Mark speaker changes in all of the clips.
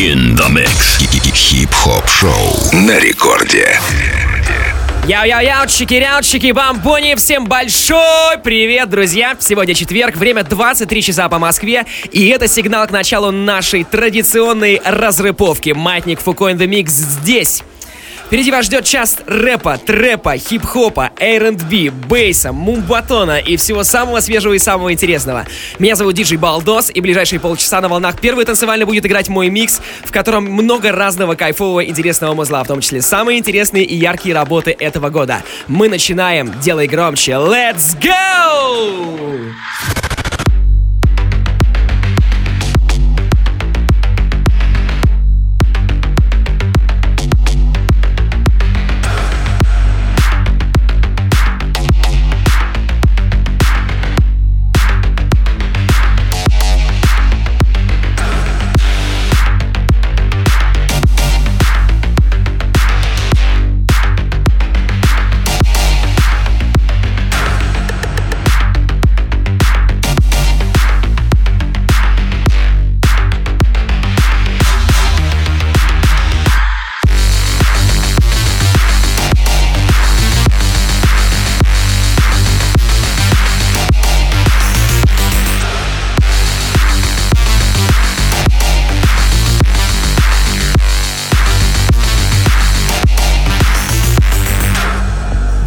Speaker 1: In the mix. Хип-хоп шоу на рекорде.
Speaker 2: Яу-яу-яу, чики-ряучики, бамбони, всем большой привет, друзья! Сегодня четверг, время 23 часа по Москве, и это сигнал к началу нашей традиционной разрыповки. Маятник Фуко in the Mix здесь. Впереди вас ждет час рэпа, трэпа, хип-хопа, R&B, бейса, мумбатона и всего самого свежего и самого интересного. Меня зовут Диджей Балдос, и ближайшие полчаса на волнах первый танцевальный будет играть мой микс, в котором много разного кайфового интересного музла, в том числе самые интересные и яркие работы этого года. Мы начинаем, делай громче, let's go!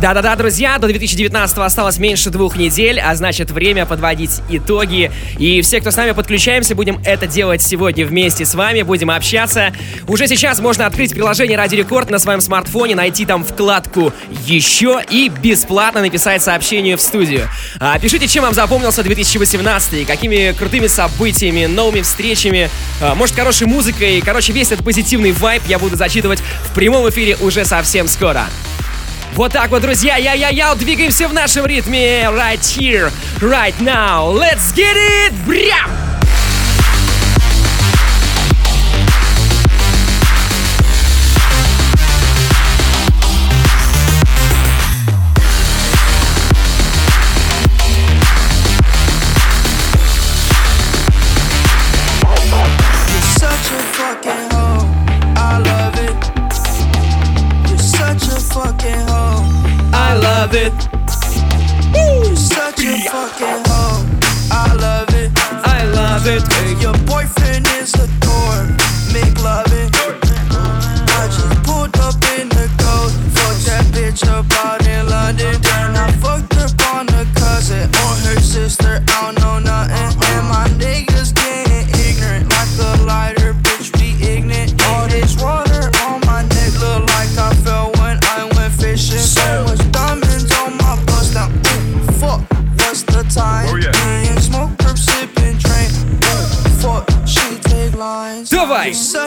Speaker 2: Да-да-да, друзья, до 2019 осталось меньше двух недель, а значит время подводить итоги. И все, кто с нами подключаемся, будем это делать сегодня вместе с вами, будем общаться. Уже сейчас можно открыть приложение Ради Рекорд на своем смартфоне, найти там вкладку «Еще» и бесплатно написать сообщение в студию. А, пишите, чем вам запомнился 2018, какими крутыми событиями, новыми встречами, а, может, хорошей музыкой. Короче, весь этот позитивный вайб я буду зачитывать в прямом эфире уже совсем скоро. Вот так вот, друзья, я-я-я, двигаемся в нашем ритме. Right here, right now. Let's get it! Брям! love it. Woo! Such a fucking hoe. I love it. I love it. Hey, your boyfriend.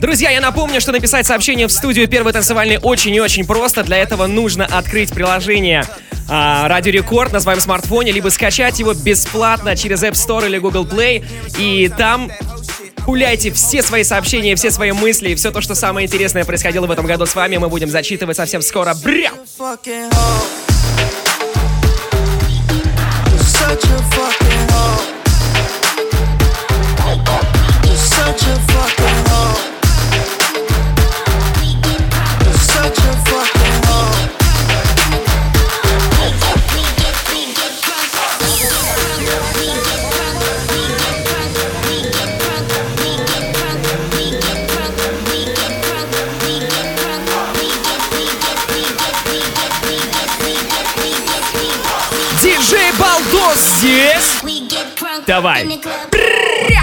Speaker 3: Друзья, я напомню,
Speaker 4: что написать сообщение в студию Первой танцевальной очень и очень
Speaker 3: просто. Для
Speaker 4: этого нужно открыть приложение Радио Рекорд на своем смартфоне, либо
Speaker 3: скачать его
Speaker 4: бесплатно через App Store или Google Play. И там Пуляйте
Speaker 3: все свои сообщения, все свои мысли, все то, что
Speaker 5: самое интересное происходило в этом году с вами, мы будем
Speaker 3: зачитывать совсем
Speaker 5: скоро. Брям! such a fucking
Speaker 3: Давай. motherfucking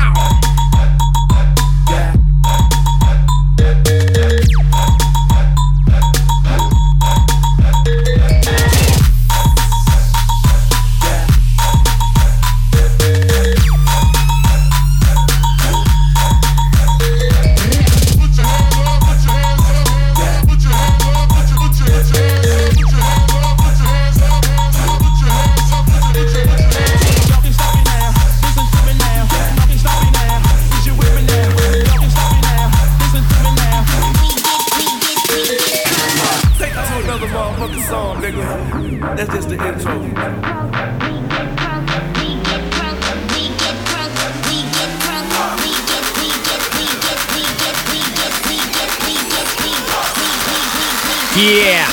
Speaker 2: Yeah!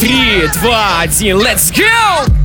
Speaker 2: Три,
Speaker 3: два, один, let's go!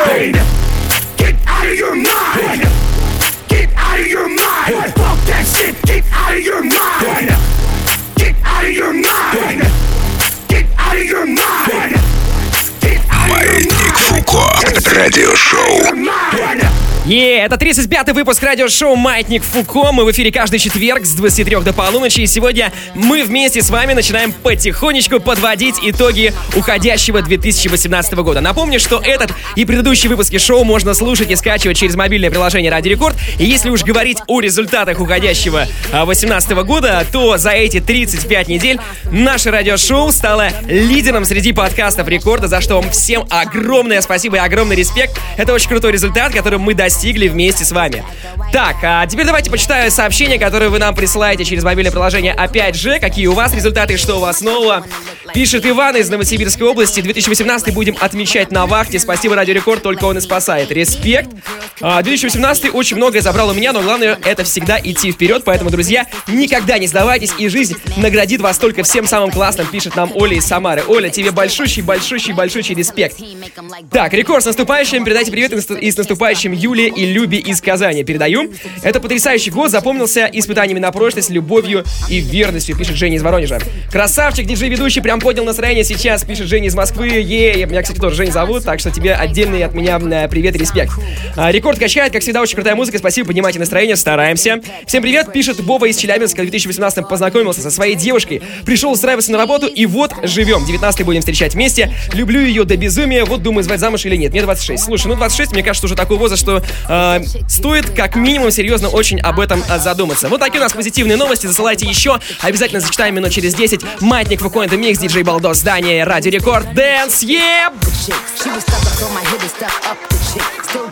Speaker 3: mind! Get out of your mind! Get out of your mind! Fuck that shit! Get out of your mind! Get out of your mind! Get out of your mind! Get out of
Speaker 1: Маятник Фуко. Радиошоу.
Speaker 2: Е, это 35-й выпуск радиошоу «Маятник Фуко». Мы в эфире каждый четверг с 23 до полуночи. И сегодня мы вместе с вами начинаем потихонечку подводить итоги уходящего 2018 года. Напомню, что этот и предыдущие выпуски шоу можно слушать и скачивать через мобильное приложение «Радио Рекорд». И если уж говорить о результатах уходящего 2018 года, то за эти 35 недель наше радиошоу стало лидером среди подкастов рекорда, за что вам всем огромное спасибо и огромный респект. Это очень крутой результат, который мы достигли вместе с вами. Так, а теперь давайте почитаю сообщения, которые вы нам присылаете через мобильное приложение опять же. Какие у вас результаты, что у вас нового? Пишет Иван из Новосибирской области. 2018 будем отмечать на вахте. Спасибо, Радио Рекорд, только он и спасает. Респект. А, 2018 очень многое забрал у меня, но главное это всегда идти вперед. Поэтому, друзья, никогда не сдавайтесь, и жизнь наградит вас только всем самым классным, пишет нам Оля из Самары. Оля, тебе большущий, большущий, большущий респект. Так, рекорд с наступающим. Передайте привет и с- и с наступающим Юле и Любе из Казани. Передаю. Это потрясающий год, запомнился испытаниями на прочность, любовью и верностью, пишет Женя из Воронежа. Красавчик, диджей-ведущий, прям поднял настроение сейчас, пишет Женя из Москвы. Е, меня, кстати, тоже Женя зовут, так что тебе отдельный от меня э, привет и респект. А, Рекорд качает, как всегда, очень крутая музыка. Спасибо, поднимайте настроение, стараемся. Всем привет, пишет Боба из Челябинска. В 2018 познакомился со своей девушкой, пришел устраиваться на работу, и вот живем. 19 будем встречать вместе. Люблю ее до безумия, вот думаю, звать замуж или нет. Мне 26. Слушай, ну 26, мне кажется, уже такой возраст, что э, стоит как минимум серьезно очень об этом э, задуматься. Вот такие у нас позитивные новости. Засылайте еще. Обязательно зачитаем минут через 10. Маятник Фуко in the mix, диджей Балдос, здание, Радио Рекорд,
Speaker 6: dance, yep! Still.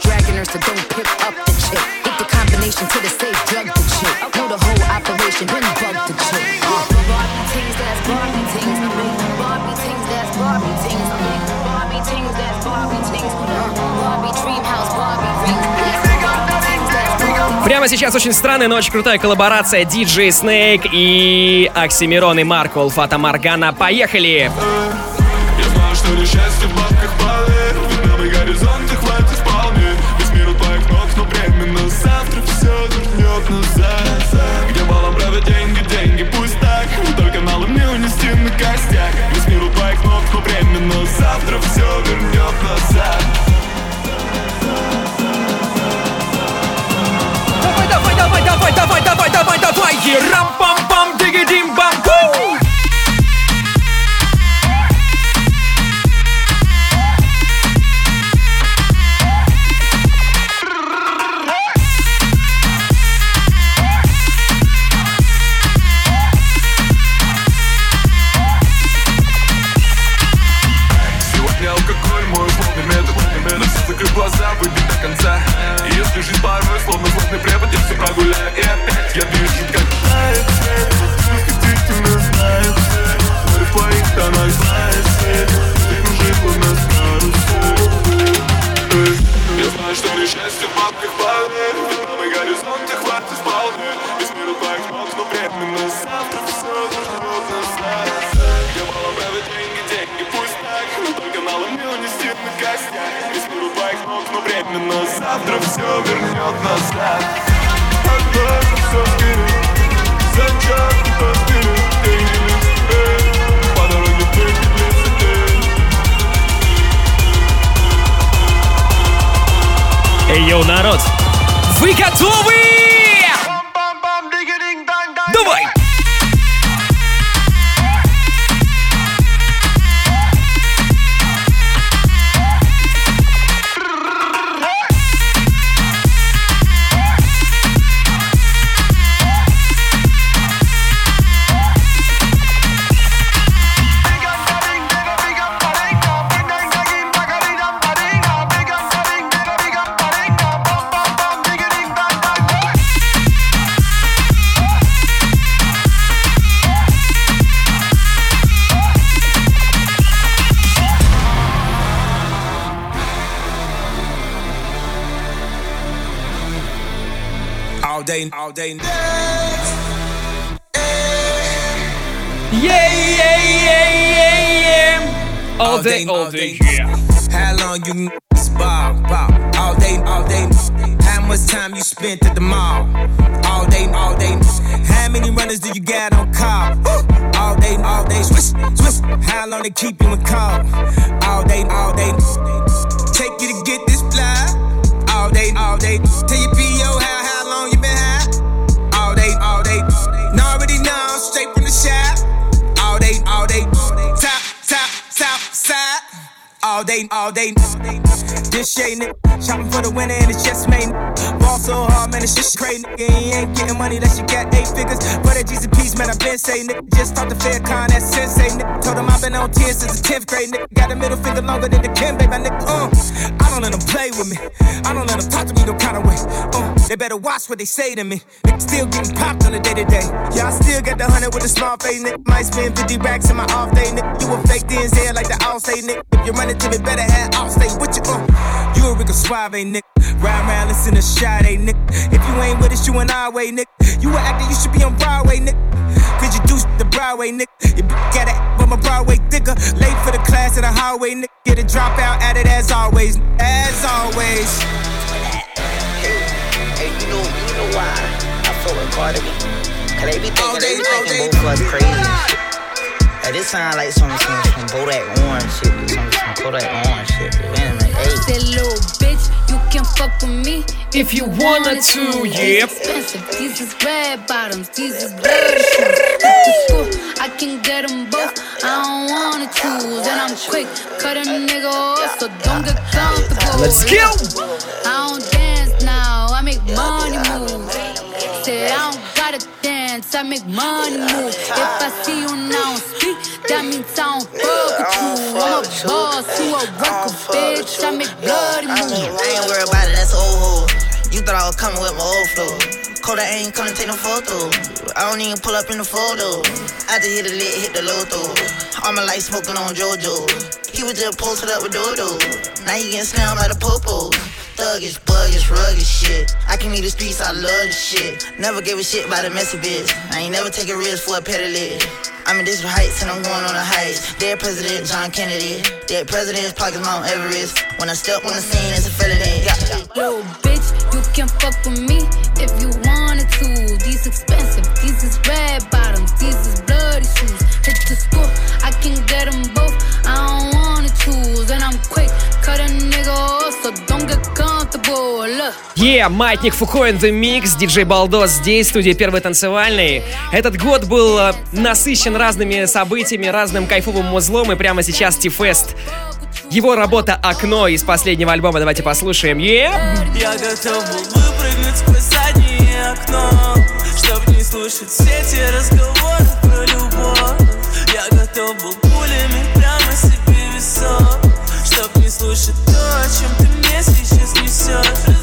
Speaker 6: Uh.
Speaker 2: Прямо сейчас очень странная, но очень крутая коллаборация DJ Snake и Оксимирон и Маркул Фата Моргана. Поехали!
Speaker 7: Я знаю, что ли счастье в бабках падает Завтра все вернет назад
Speaker 8: Отбросим все вперед Зачем вперед
Speaker 2: йоу, народ! Вы готовы?
Speaker 9: All day.
Speaker 2: Yeah, yeah, yeah, yeah, yeah. All day, all day, yeah.
Speaker 9: How long you ball, ball? All day, all day. How much time you spent at the mall? All day, all day. How many runners do you got on call? All day, all day. Swish, swish. How long they keep you in call? All day, all day. Take you to get this fly. All day, all day. Tell your PO how how All day, all day. This shit, nigga. Shopping for the winner and it's just made. Ball so hard, man, it's just crazy. Nigga. You ain't getting money unless you got eight figures. That G's and P's, man, I've been saying, nigga. Just talked to Fair Con, that sensei, nigga. Told him I've been on 10 since the 10th grade, nigga. Got a middle finger longer than the Kim, baby, nigga. Uh, I don't let them play with me. I don't let them talk to me no kind of way. Uh, they better watch what they say to me. Nigga still getting popped on the day to day. I still got the hundred with a small face, nigga. Might spend 50 racks in my off day, nigga. You a fake DNZ like the all say, nigga. If you run into me, better have all stay with you. Uh, you a Rico Suave, nigga. Ride around, listen to Sade, nigga. If you ain't with us, you an our way, nigga. You an actor, you should be on Broadway, nigga. Cause you do the Broadway, nigga. You got it with my Broadway thicker. Late for the class at the hallway, nigga. Get a dropout at it as always. As always.
Speaker 10: Hey, hey, you know, you know why I Cardi B? Cause they be thinking, they be thinking both of us crazy. Hey, this sound like some, some, some Bodak Orange shit, some, some Kodak Orange shit. Wait a minute, hey.
Speaker 11: That little bitch, you can fuck with me
Speaker 2: If you wanted to, yep.
Speaker 11: Expensive. These is red bottoms, these is bloody shoes. At the school, I can get them both. I don't wanna choose, and I'm quick. Cut a nigga off, so don't get comfortable.
Speaker 2: Let's go!
Speaker 11: I don't dance now, I make money move. Say I don't gotta dance, I make money move. If I see you now speak, that means I don't fuck with you. I'm a boss, you a worker, bitch. I make bloody
Speaker 10: I
Speaker 11: moves.
Speaker 10: ain't worried about it, that's old hoe. You thought I was coming with my old flow. Kodak ain't coming take no photo. I don't even pull up in the photo. I just hit the lit, hit the though. All my life smoking on JoJo. He was just posted up with Dodo. Now he getting slammed like a popo. Thuggish, buggish, rugged shit. I can leave the streets, I love this shit. Never gave a shit about a messy bitch. I ain't never take a risk for a pedalid. I'm in this heights and I'm going on the heights. Dead President John Kennedy. Dead President's pockets Mount Everest. When I step on the scene, it's a felony. Yeah.
Speaker 11: Bitch, you can fuck with me if you wanted to. These expensive, these is red bottoms, these is bloody shoes. Hit the school, I can get them both. I don't wanna choose, and I'm quick. Cut a nigga off, so don't get comfortable. Look.
Speaker 2: Е, маятник Фуко and the Mix, диджей Балдос здесь, в студии Первый танцевальный. Этот год был э, насыщен разными событиями, разным кайфовым музлом, и прямо сейчас Тифест. Его работа «Окно» из последнего альбома. Давайте послушаем. Yeah.
Speaker 12: Я готов был выпрыгнуть сквозь заднее окно, чтоб не слушать все
Speaker 2: эти разговоры про любовь. Я готов был пулями прямо себе висок, чтоб не слушать то, о чем ты мне сейчас несешь.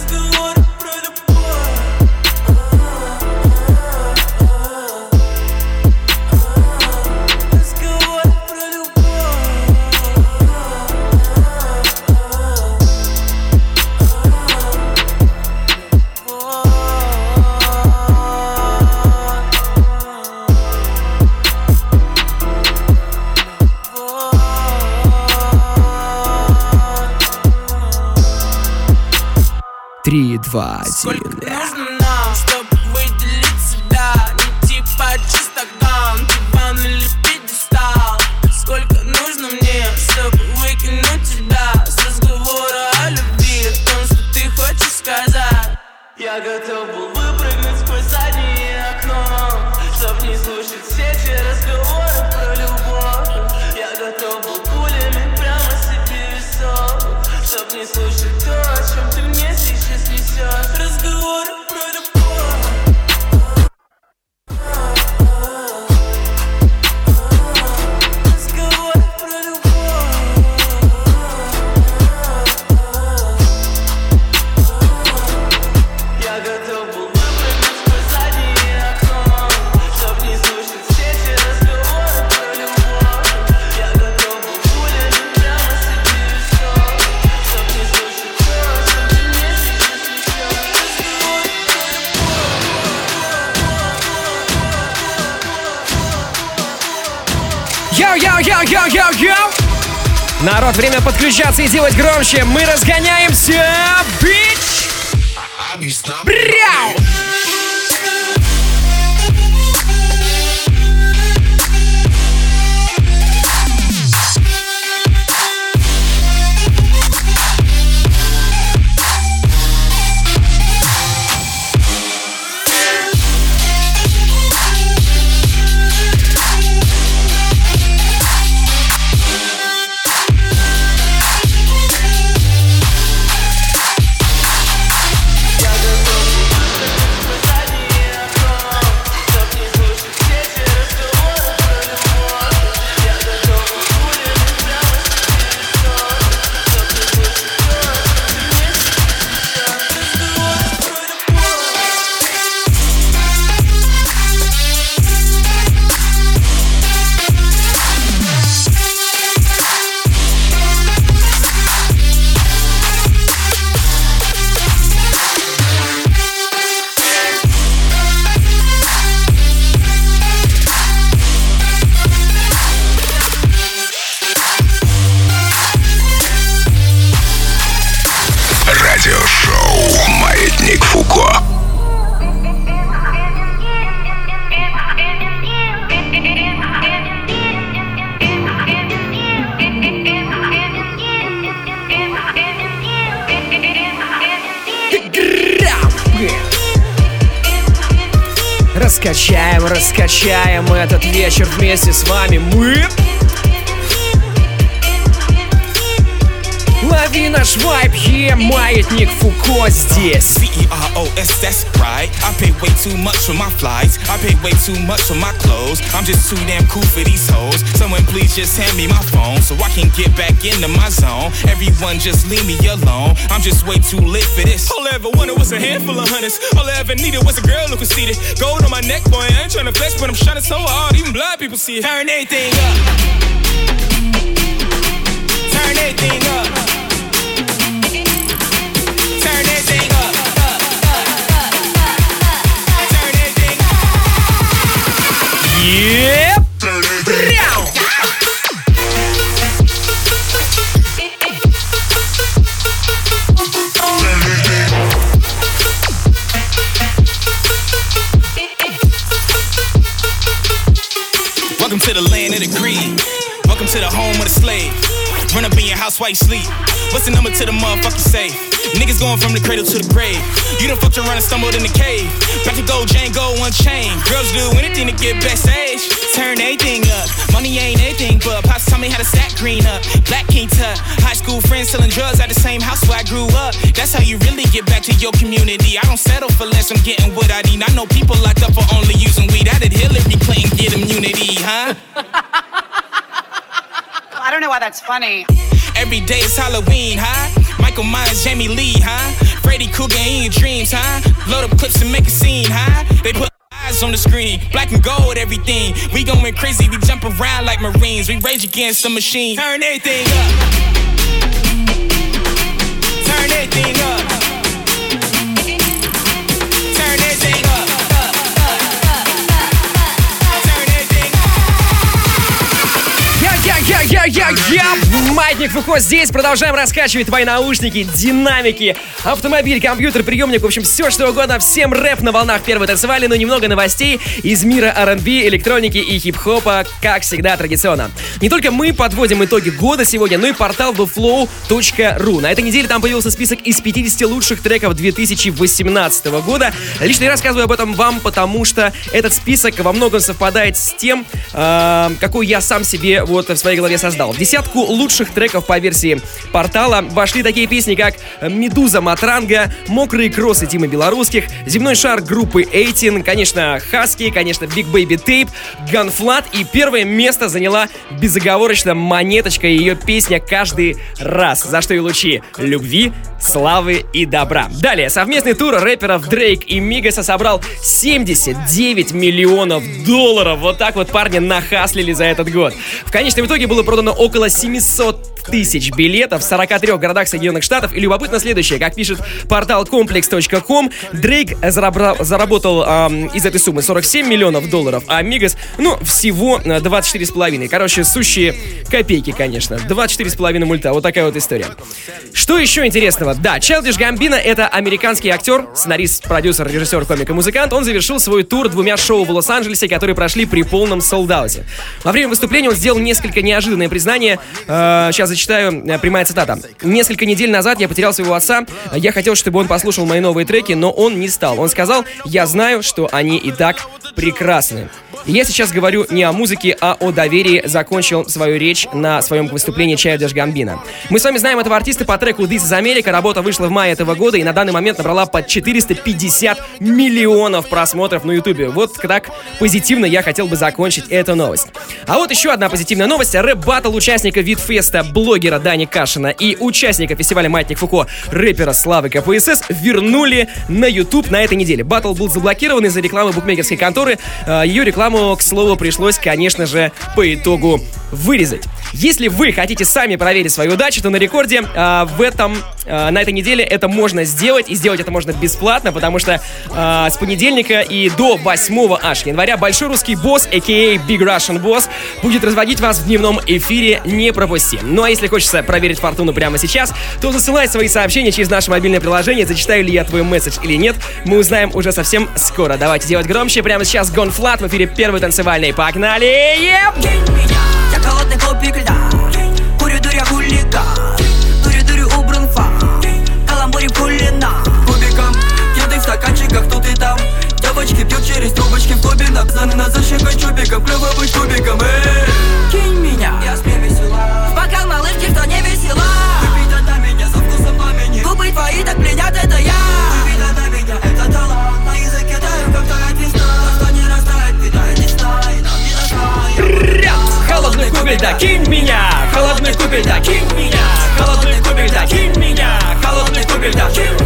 Speaker 2: 3, 2,
Speaker 12: 1. Народ, время подключаться и делать громче. Мы разгоняемся, бич! Бряу!
Speaker 1: Радиошоу «Маятник Фуко».
Speaker 12: Раскачаем, раскачаем этот вечер вместе с вами. Мы... Лови наш вайб, е, маятник Фуко здесь.
Speaker 13: C-E-R-O-S, that's right. I pay way too much for my flights. I pay way too much for my clothes. I'm just too damn cool for these hoes. Someone please just hand me my phone so I can get back into my zone. Everyone just leave me alone. I'm just way too lit for this. All I ever wanted was a handful of hundreds. All I ever needed was a girl who could see it. Gold on my neck, boy. I ain't tryna flex, but I'm shining so hard. Even blind people see it. Turn everything up. Turn everything up. House while you sleep. What's the number to the motherfucking safe? Niggas going from the cradle to the grave. You done fucked around and stumbled in the cave. Back to gold, Django, one chain. Girls do anything to get backstage. Turn anything up. Money ain't anything but pops tell me how to stack green up. Black King Tut. High school friends selling drugs at the same house where I grew up. That's how you really get back to your community. I don't settle for less, I'm getting what I need. I know people locked up for only using weed. How did Hillary Clinton get immunity, huh?
Speaker 14: I don't know why that's funny.
Speaker 13: Every day is Halloween, huh? Michael Myers, Jamie Lee, huh? Freddy Krueger in your dreams, huh? Load up clips and make a scene, huh? They put eyes on the screen, black and gold, everything. We going crazy, we jump around like Marines. We rage against the machine. Turn everything up. Turn everything up.
Speaker 12: Я-я-я-я-я-я!
Speaker 2: Маятник Фуко здесь. Продолжаем раскачивать твои наушники, динамики, автомобиль, компьютер, приемник. В общем, все что угодно. Всем рэп на волнах первой танцевали, но немного новостей из мира R&B, электроники и хип-хопа, как всегда, традиционно. Не только мы подводим итоги года сегодня, но и портал theflow.ru. На этой неделе там появился список из 50 лучших треков 2018 года. Лично я рассказываю об этом вам, потому что этот список во многом совпадает с тем, э, какой я сам себе вот в своей голове создал. В десятку лучших треков по версии портала вошли такие песни, как «Медуза Матранга», «Мокрые кроссы» Тимы Белорусских, «Земной шар» группы Эйтин, конечно, «Хаски», конечно, «Big Baby Tape», «Gunflat» и первое место заняла безоговорочно «Монеточка» и ее песня «Каждый раз», за что и лучи любви, славы и добра. Далее, совместный тур рэперов Дрейк и Мигаса собрал 79 миллионов долларов. Вот так вот парни нахаслили за этот год. В конечном итоге было продано около 700 тысяч билетов в 43 городах Соединенных Штатов. И любопытно следующее, как пишет портал complex.com, Дрейк зарабра- заработал эм, из этой суммы 47 миллионов долларов, а Мигас, ну, всего э, 24,5. Короче, сущие копейки, конечно. 24,5 мульта. Вот такая вот история. Что еще интересного? Да, Челдиш Гамбина — это американский актер, сценарист, продюсер, режиссер, комик и музыкант. Он завершил свой тур двумя шоу в Лос-Анджелесе, которые прошли при полном солдате. Во время выступления он сделал несколько неожиданные признания. Э, сейчас зачитаю э, прямая цитата. «Несколько недель назад я потерял своего отца. Я хотел, чтобы он послушал мои новые треки, но он не стал. Он сказал, я знаю, что они и так прекрасны». Я сейчас говорю не о музыке, а о доверии, закончил свою речь на своем выступлении Чайлдиш Гамбина. Мы с вами знаем этого артиста по треку This is America. Работа вышла в мае этого года и на данный момент набрала под 450 миллионов просмотров на ютубе. Вот так позитивно я хотел бы закончить эту новость. А вот еще одна позитивная новость. Рэп-баттл участника Видфеста, блогера Дани Кашина и участника фестиваля Маятник Фуко, рэпера Славы КПСС, вернули на YouTube на этой неделе. Баттл был заблокирован из-за рекламы букмекерской конторы. Э, Ее рекламу, к слову, пришлось, конечно же, по итогу вырезать. Если вы хотите сами проверить свою удачу, то на рекорде э, в этом, э, на этой неделе это можно сделать, и сделать это можно бесплатно, потому что э, с понедельника и до 8 аж января большой русский босс, а.к.а. Big Russian Boss, будет разводить вас в дневном эфире, не пропусти. Ну а если хочется проверить фортуну прямо сейчас, то засылай свои сообщения через наше мобильное приложение, зачитаю ли я твой месседж или нет, мы узнаем уже совсем скоро. Давайте делать громче, прямо сейчас Gone Flat в эфире первый танцевальный. Погнали!
Speaker 15: Девочки пьют через трубочки в клубе Написаны на защекой чубиком Клево быть Эй, меня Я спи весела В бокал малыш, что не весела Выпей до меня со вкусом пламени Губы твои так пленят, это я Выпей до меня, это талант На языке таю, как тает весна Что не растает, питает весна не достает
Speaker 2: Холодный кубель, да кинь меня! Холодный кубель, да кинь меня! Холодный кубель, да кинь меня! Холодный кубель,
Speaker 15: да кинь меня!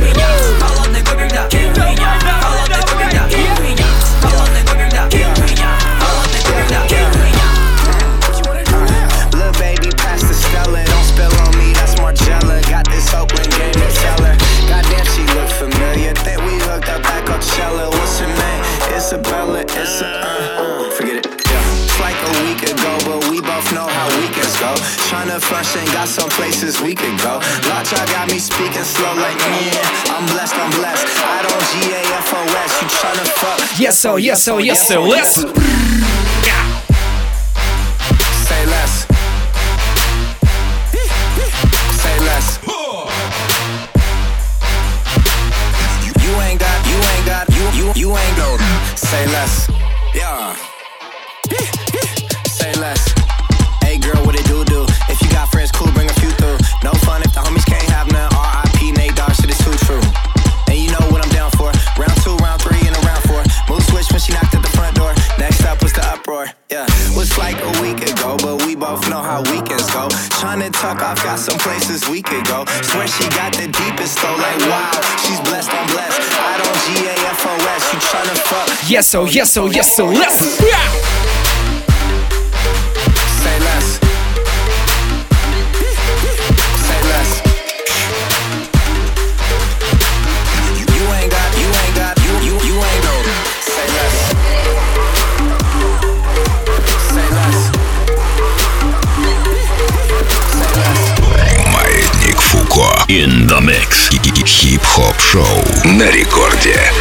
Speaker 16: Tryna function, got some places we could go. Y'all got me speaking slow like, yeah. I'm blessed, I'm blessed. I don't G A F O S. You tryna fuck?
Speaker 2: Yes, so, yes, so, yes, so, let's...
Speaker 16: ain't go. Say less. Say less. Say less.
Speaker 1: In the mix. Хип-хоп шоу на рекорде.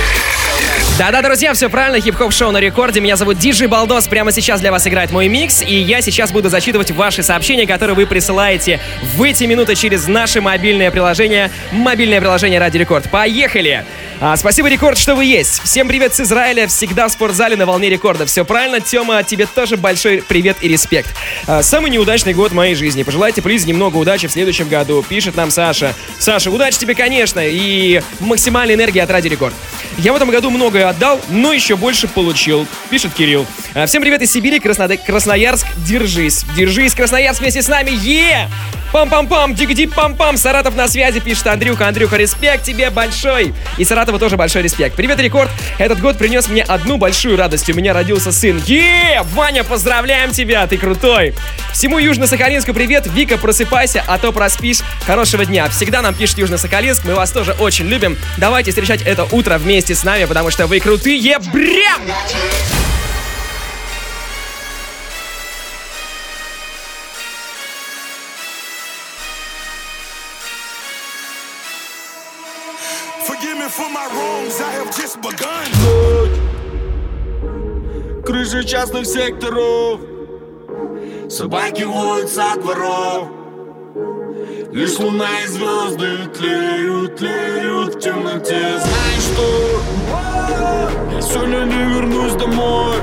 Speaker 2: Да-да, друзья, все правильно, хип-хоп шоу на рекорде. Меня зовут Диджей Балдос. Прямо сейчас для вас играет мой микс, и я сейчас буду зачитывать ваши сообщения, которые вы присылаете в эти минуты через наше мобильное приложение, мобильное приложение Радио Рекорд. Поехали! А, спасибо, Рекорд, что вы есть. Всем привет с Израиля, всегда в спортзале на волне рекорда. Все правильно, Тема, тебе тоже большой привет и респект. А, самый неудачный год моей жизни. Пожелайте, please, немного удачи в следующем году. Пишет нам Саша. Саша, удачи тебе, конечно, и максимальной энергии от Радио Рекорд. Я в этом году многое отдал, но еще больше получил, пишет Кирилл. А, всем привет из Сибири, Краснод... Красноярск, держись. Держись, Красноярск вместе с нами, е! Пам-пам-пам, дигди пам-пам, Саратов на связи, пишет Андрюха. Андрюха, респект тебе большой. И Саратову тоже большой респект. Привет, Рекорд. Этот год принес мне одну большую радость. У меня родился сын. Е, Ваня, поздравляем тебя, ты крутой. Всему Южно-Сахалинску привет. Вика, просыпайся, а то проспишь. Хорошего дня. Всегда нам пишет Южно-Сахалинск. Мы вас тоже очень любим. Давайте встречать это утро вместе с нами, потому что вы крутые. Брям!
Speaker 8: Крыши частных секторов Собаки воют со дворов Лишь луна и звезды тлеют, тлеют в темноте. Знаешь что? Я сегодня не вернусь домой.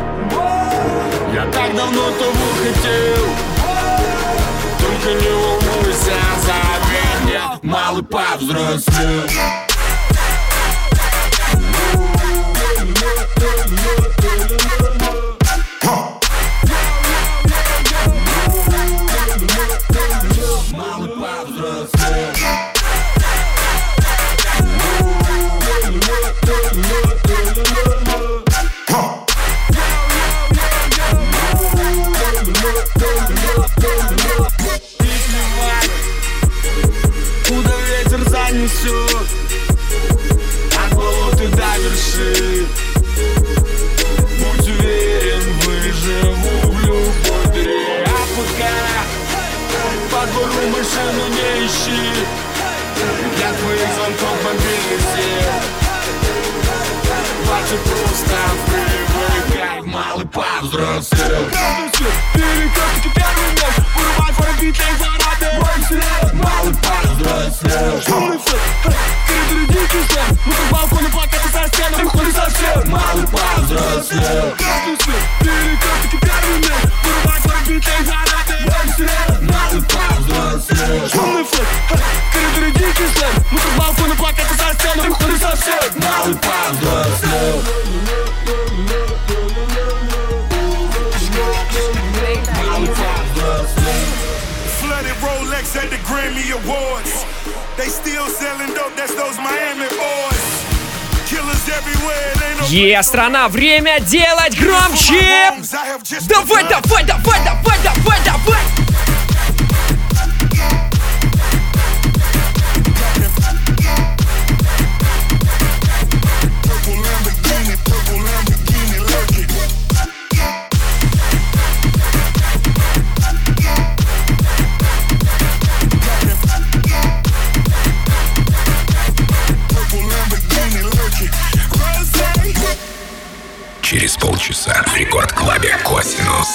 Speaker 8: Я так давно того хотел. Только не волнуйся за меня Малый повзрослел
Speaker 2: Страна, время делать громче! Давай, давай,
Speaker 1: Через полчаса в рекорд-клабе «Косинус».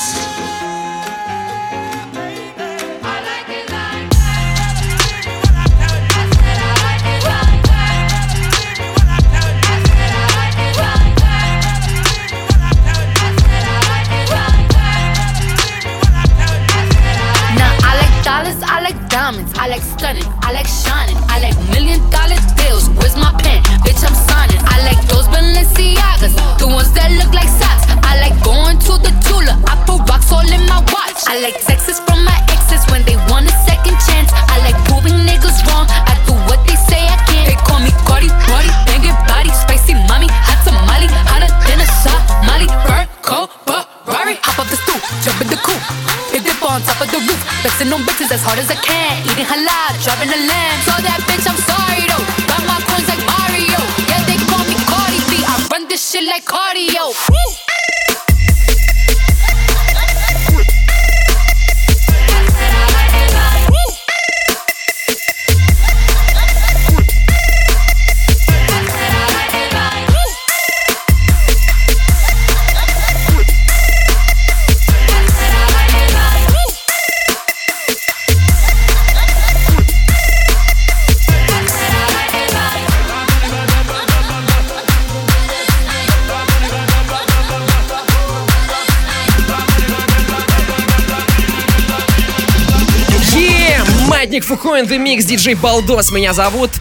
Speaker 11: Now I like dollars, I like diamonds, I like stunning, I like shining, I like million dollar deals. Where's my pen? Bitch, I'm signing. I like those Balenciagas, the ones that look like socks. I like going to the Tula, I put rocks all in my watch. I like texts from my exes when they want a second chance. I like proving niggas wrong. I do what they say I can. They call me Cardi, Cardi, banging body, spicy mommy, hot tamale, hotter than a Somali. Burn, cold, Ferrari, hop up the stoop, jump in the coupe. Hit dip on top of the roof, flexing on bitches as hard as I can. Eating halal, driving a lamb. So that bitch, I'm sorry cardio. Woo!
Speaker 2: Маятник Фуко in the mix, диджей Балдос меня зовут.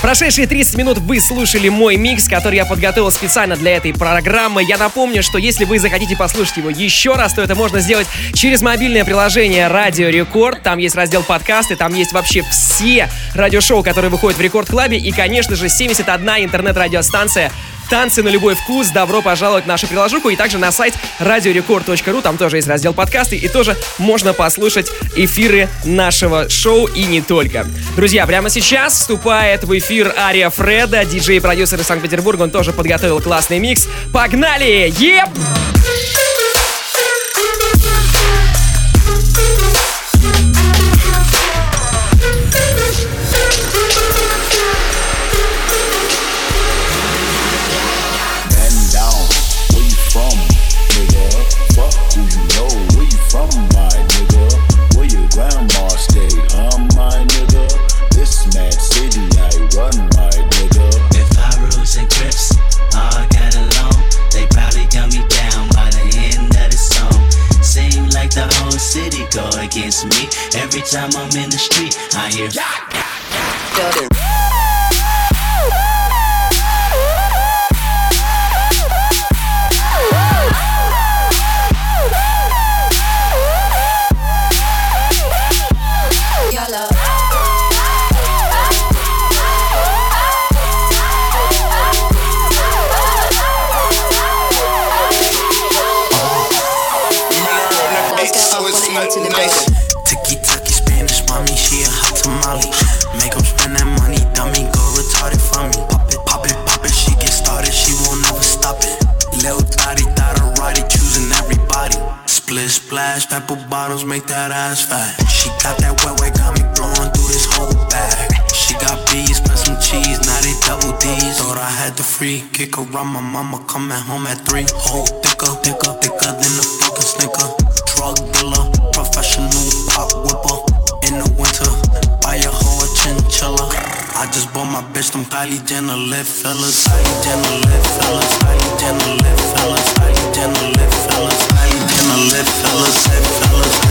Speaker 2: Прошедшие 30 минут вы слушали мой микс, который я подготовил специально для этой программы. Я напомню, что если вы захотите послушать его еще раз, то это можно сделать через мобильное приложение Радио Рекорд. Там есть раздел подкасты, там есть вообще все радиошоу, которые выходят в Рекорд Клабе. И, конечно же, 71 интернет-радиостанция Танцы на любой вкус. Добро пожаловать в нашу приложуху и также на сайт radiorecord.ru. Там тоже есть раздел подкасты и тоже можно послушать эфиры нашего шоу и не только. Друзья, прямо сейчас вступает в эфир Ария Фреда, диджей-продюсер из Санкт-Петербурга. Он тоже подготовил классный микс. Погнали! Еп!
Speaker 17: Man
Speaker 18: time I'm in the street, I hear.
Speaker 19: Tiki pepper bottles, make that ass fat. She got that wet wet, got me blowing through this whole bag. She got bees, spent some cheese, now they double D's. Thought I had the free kick around my mama coming home at three. Whole thicker, thicker, thicker than a fucking snicker. Drug dealer, professional pop whipper. In the winter, buy a whole chinchilla. I just bought my bitch them Kylie Jenner lip fillers. Kylie Jenner lip fillers. Kylie Jenner lip fillers. Kylie Jenner lip,
Speaker 20: fellas,
Speaker 1: hip, fellas.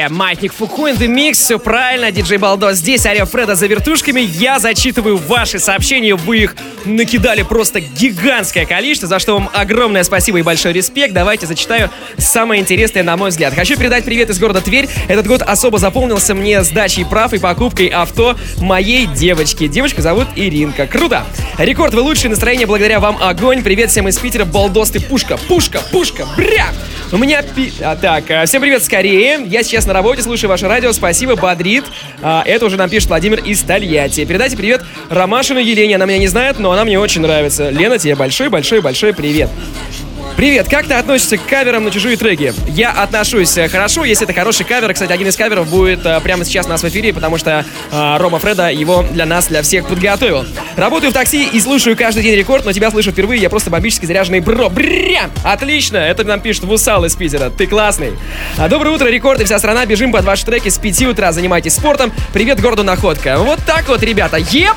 Speaker 1: Mix.
Speaker 2: Е, Маятник Фуку in the mix, все правильно, диджей Балдо. Здесь Ария Фреда за вертушками. Я зачитываю ваши сообщения, вы их накидали просто гигантское количество, за что вам огромное спасибо и большой респект. Давайте зачитаю самое интересное, на мой взгляд. Хочу передать привет из города Тверь. Этот год особо запомнился мне сдачей прав и покупкой авто моей девочки. Девочку зовут Иринка. Круто! Рекорд, вы лучшее настроение благодаря вам. Огонь! Привет всем из Питера. Балдос, ты пушка, пушка, пушка, бря! У меня... Пи... А, так, э, всем привет скорее. Я сейчас на работе, слушаю ваше радио. Спасибо, бодрит. А, это уже нам пишет Владимир из Тольятти. Передайте привет Ромашину Елене. Она меня не знает, но она мне очень нравится. Лена, тебе большой-большой-большой привет. Привет, как ты относишься к каверам на чужие треки? Я отношусь э, хорошо, если это хороший кавер. Кстати, один из каверов будет э, прямо сейчас у нас в эфире, потому что э, Рома Фреда его для нас, для всех подготовил. Работаю в такси и слушаю каждый день рекорд, но тебя слышу впервые, я просто бомбически заряженный бро. Бря! Отлично! Это нам пишет Вусал из Питера. Ты классный. А, доброе утро, рекорд и вся страна. Бежим под ваши треки с 5 утра. Занимайтесь спортом. Привет городу Находка. Вот так вот, ребята. Еп!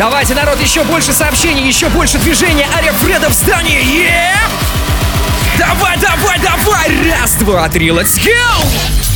Speaker 2: Давайте, народ, еще больше сообщений, еще больше движения. Ария Фреда в здании. Е! Давай, давай, давай! Раз, два, три, let's go!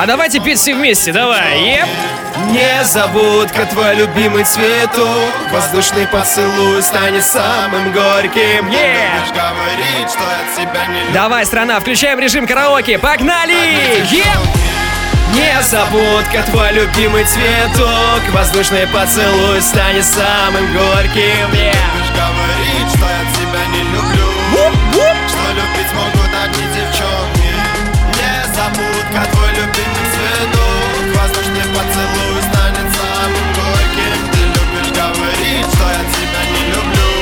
Speaker 2: А давайте петь все вместе, давай. Еп. Незабудка твой любимый цвету Воздушный поцелуй станет самым горьким yeah.
Speaker 21: говорить, что от тебя не люблю.
Speaker 2: Давай, страна, включаем режим караоке, погнали! Yeah. Незабудка твой любимый цветок Воздушный поцелуй станет самым горьким yeah.
Speaker 21: Говорить, что я шутка, твой любимый цветок. Воздушный поцелуй станет самым горьким. Ты любишь говорить, что я тебя не люблю.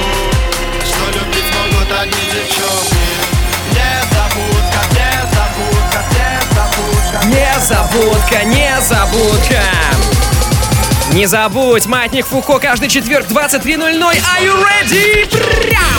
Speaker 21: Что любить могут одни девчонки. Незабудка, незабудка, незабудка
Speaker 2: Незабудка, незабудка Не забудь, Маятник Фуко, каждый четверг 23.00 Are you ready?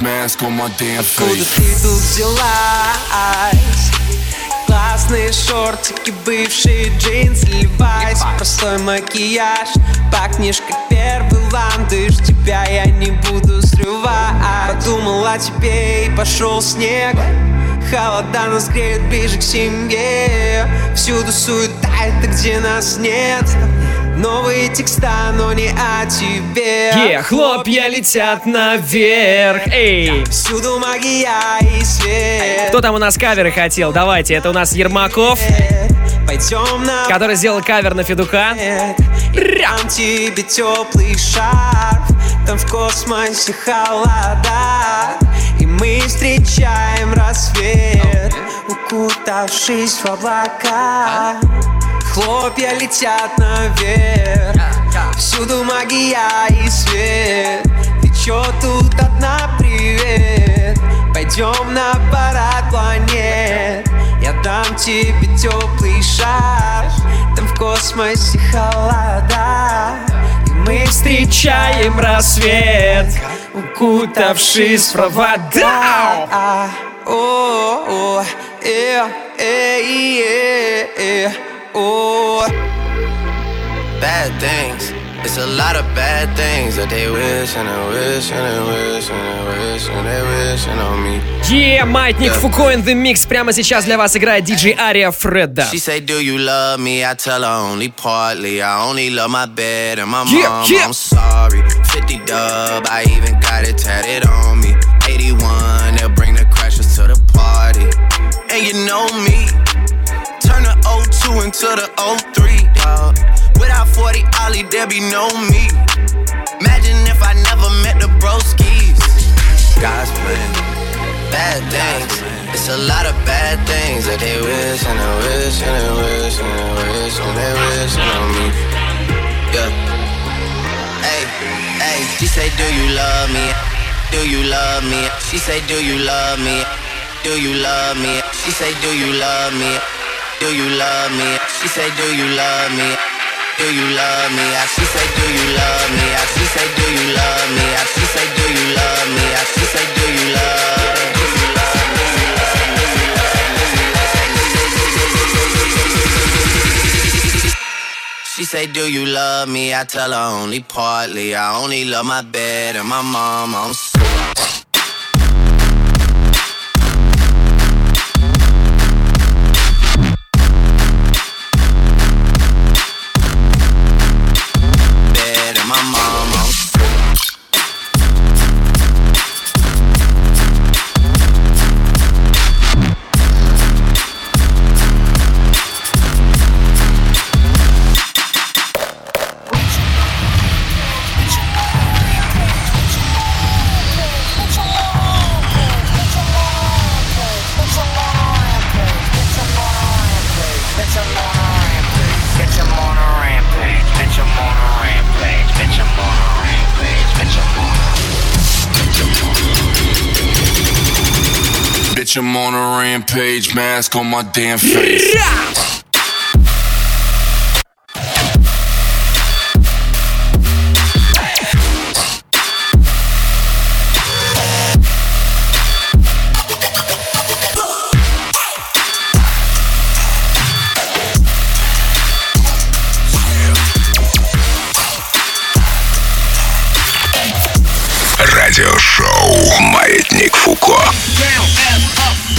Speaker 17: Rampage, mask on
Speaker 22: Откуда ты тут взялась? Классные шортики, бывшие джинсы, левайс Простой макияж, пахнешь как первый ландыш. Тебя я не буду срывать. Подумал о тебе и пошел снег. Холода нас греют ближе к семье. Всюду суета, это где нас нет Новые текста, но не о тебе
Speaker 2: Е, хлопья летят наверх. Эй!
Speaker 22: Всюду магия и свет
Speaker 2: Кто там у нас каверы хотел? Давайте, это у нас Ермаков,
Speaker 22: Пойдем на
Speaker 2: который сделал кавер на Федука.
Speaker 22: Дам тебе теплый шар Там в космосе холода И мы встречаем рассвет Укутавшись в облака Хлопья летят наверх. Всюду магия и свет. Ты чё тут одна, привет. Пойдем на парад планет. Я дам тебе теплый шар. Там в космосе холода. И мы
Speaker 2: Встречаем рассвет, укутавшись в провода.
Speaker 22: О, о, э, э, э, э, о.
Speaker 23: bad things. It's a lot of bad things that they wish and they wish and they wish and they wish and they wishing on me.
Speaker 2: Е, маятник Фуко in the mix. Прямо сейчас для вас играет диджей Ария Фредда.
Speaker 23: She say, Do you love me? I tell her only partly. I only love my bed and my
Speaker 2: Yeah,
Speaker 23: mom.
Speaker 2: yeah.
Speaker 23: I'm sorry. 50 dub, I even got it tatted on me. 81, they'll bring the crashers to the party. And you know me. Turn 02 into the 03, dog. Without 40 Ollie, there be no me. Imagine if I never met the broskies. God's plan, bad things. It's a lot of bad things that they wish and they wish and they wish and they wish and they wish on me. Yeah. Hey, hey, she say, Do you love me? Do you love me? She say, Do you love me? Do you love me? She say, Do you love me? Do you love me? She say, Do you love me? Do you love me? I she say, Do you love me? I she say, Do you love me? I she say, Do you love me? I she say, Do you love? Do you love me? She say, Do you love me? I tell her only partly. I only love my bed and my mom. I'm so
Speaker 1: Bitch, I'm on a rampage, mask on my damn face.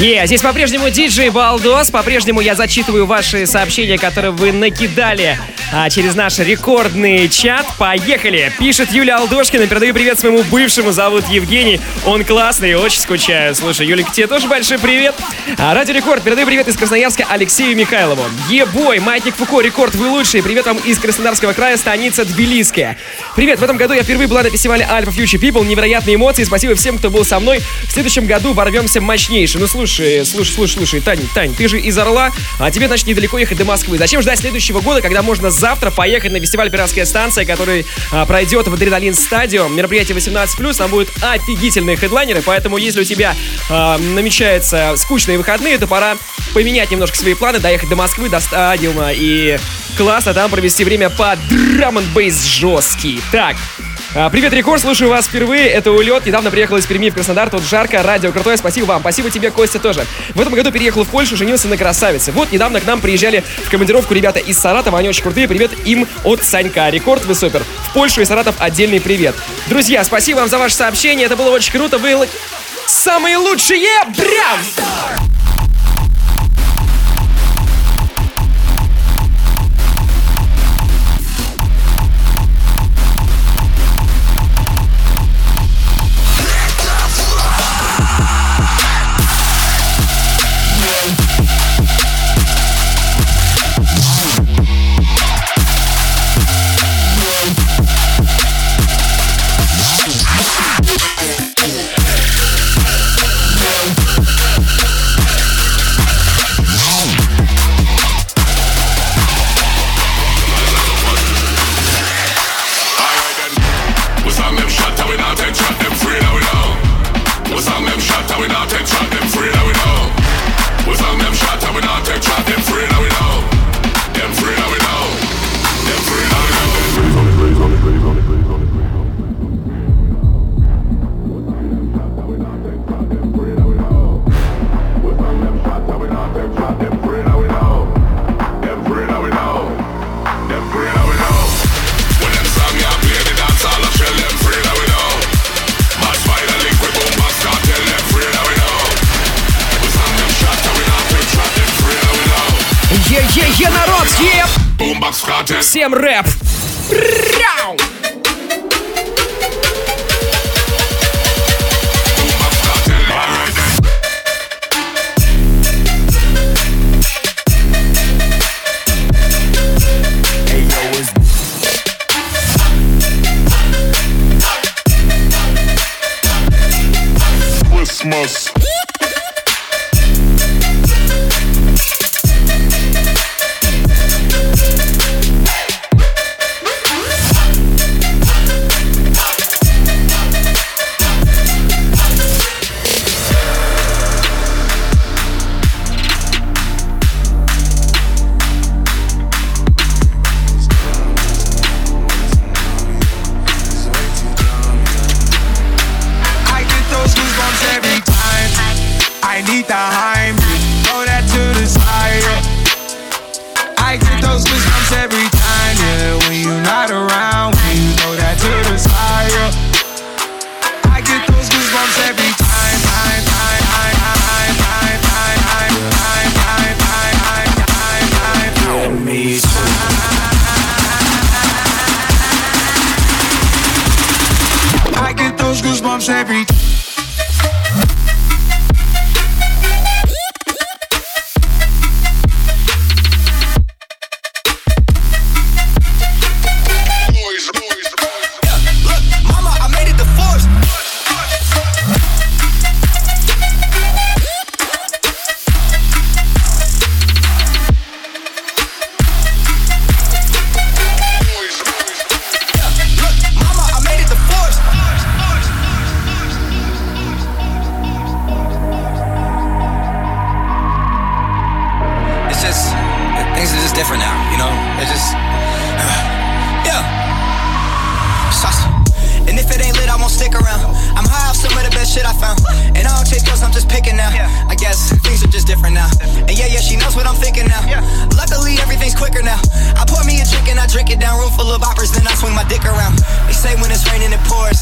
Speaker 1: Yeah.
Speaker 2: Е, здесь по-прежнему диджей Балдос. По-прежнему я зачитываю ваши сообщения, которые вы накидали а, через наш рекордный чат. Поехали! Пишет Юля Алдошкина. Передаю привет своему бывшему. Зовут Евгений. Он классный, очень скучаю. Слушай, Юлик, тебе тоже большой привет. А, Радио Рекорд. Передаю привет из Красноярска Алексею Михайлову. Ебой, Маятник Фуко, Рекорд, вы лучшие. Привет вам из Краснодарского края, станица Тбилисская. Привет, в этом году я впервые была на фестивале Alpha Future People. Невероятные эмоции. Спасибо всем, кто был со мной. В следующем году ворвемся мощнейше. Ну слушай, слушай, слушай, слушай, Тань, Тань, ты же из Орла, а тебе, значит, недалеко ехать до Москвы. Зачем ждать следующего года, когда можно завтра поехать на фестиваль «Пиратская станция», который а, пройдет в Адреналин Стадиум. Мероприятие 18+, там будут офигительные хедлайнеры, поэтому если у тебя а, намечаются скучные выходные, то пора поменять немножко свои планы, доехать до Москвы, до стадиума и классно там провести время по драм н жесткий. Так, а, привет, Рекорд, слушаю вас впервые. Это улет. Недавно приехал из Перми в Краснодар. Тут жарко. Радио крутое. Спасибо вам. Спасибо тебе, Костя, тоже. В этом году переехал в Польшу, женился на красавице. Вот недавно к нам приезжали в командировку ребята из Саратова. Они очень крутые. Привет им от Санька. Рекорд, вы супер. В Польшу и Саратов отдельный привет. Друзья, спасибо вам за ваше сообщение. Это было очень круто. Вы самые лучшие! Брям! Рэп.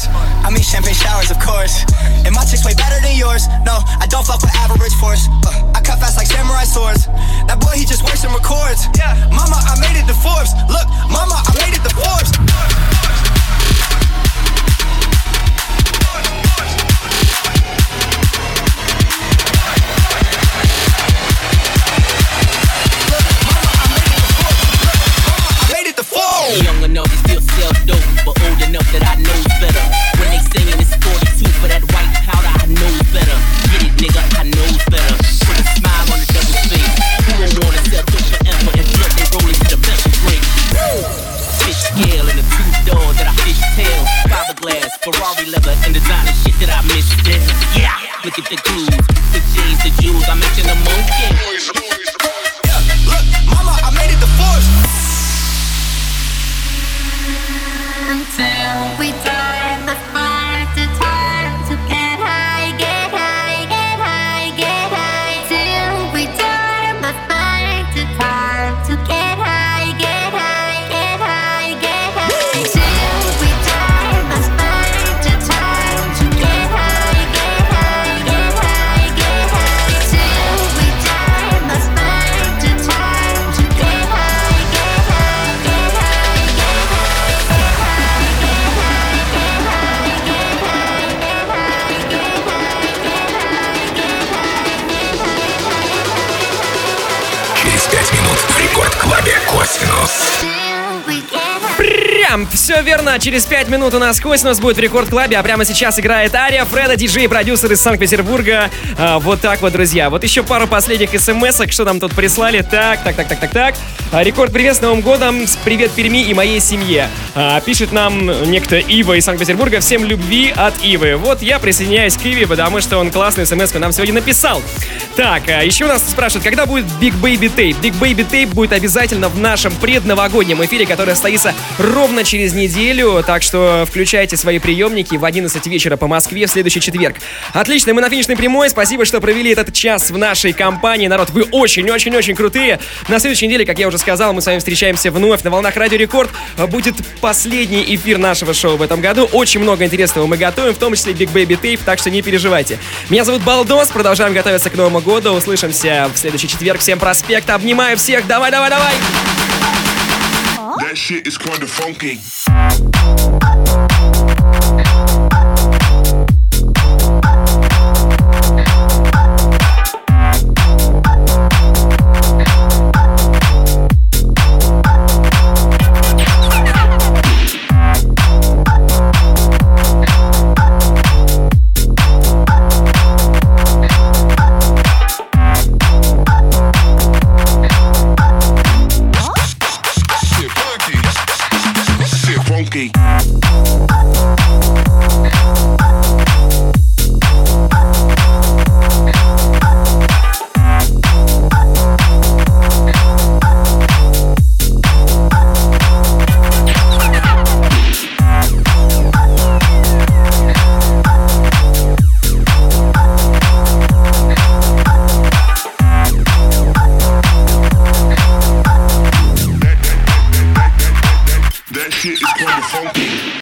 Speaker 8: course.
Speaker 3: I
Speaker 16: mean champagne showers, of course. And my chick's way better than yours. No, I don't fuck with average force. Uh, I cut fast like samurai swords. That boy, he just works and records. Yeah. Mama, I made it to Forbes. Look, mama, I made it to Forbes. Forbes, Forbes.
Speaker 2: Верно. Через 5 минут у нас Косинус будет в рекорд-клабе, а прямо сейчас играет Ария, Фреда, диджей, продюсер из Санкт-Петербурга. А, вот так вот, друзья. Вот еще пару последних смс что нам тут прислали. Так, так, так, так, так, так. А, рекорд привет с Новым годом. Привет Перми и моей семье. А, пишет нам некто Ива из Санкт-Петербурга. Всем любви от Ивы. Вот я присоединяюсь к Иве, потому что он классную смс нам сегодня написал. Так, а, еще нас спрашивают, когда будет Big Baby Tape? Big Baby Tape будет обязательно в нашем предновогоднем эфире, который состоится ровно через неделю. Так что включайте свои приемники в 11 вечера по Москве в следующий четверг. Отлично, мы на финишной прямой. Спасибо, что провели этот час в нашей компании. Народ, вы очень-очень-очень крутые. На следующей неделе, как я уже сказал, мы с вами встречаемся вновь на волнах Радио Рекорд. Будет последний эфир нашего шоу в этом году. Очень много интересного мы готовим, в том числе Big Baby Tape, так что не переживайте. Меня зовут Балдос, продолжаем готовиться к Новому году. Услышимся в следующий четверг. Всем проспект, обнимаю всех. Давай, давай, давай!
Speaker 1: That shit is kinda funky.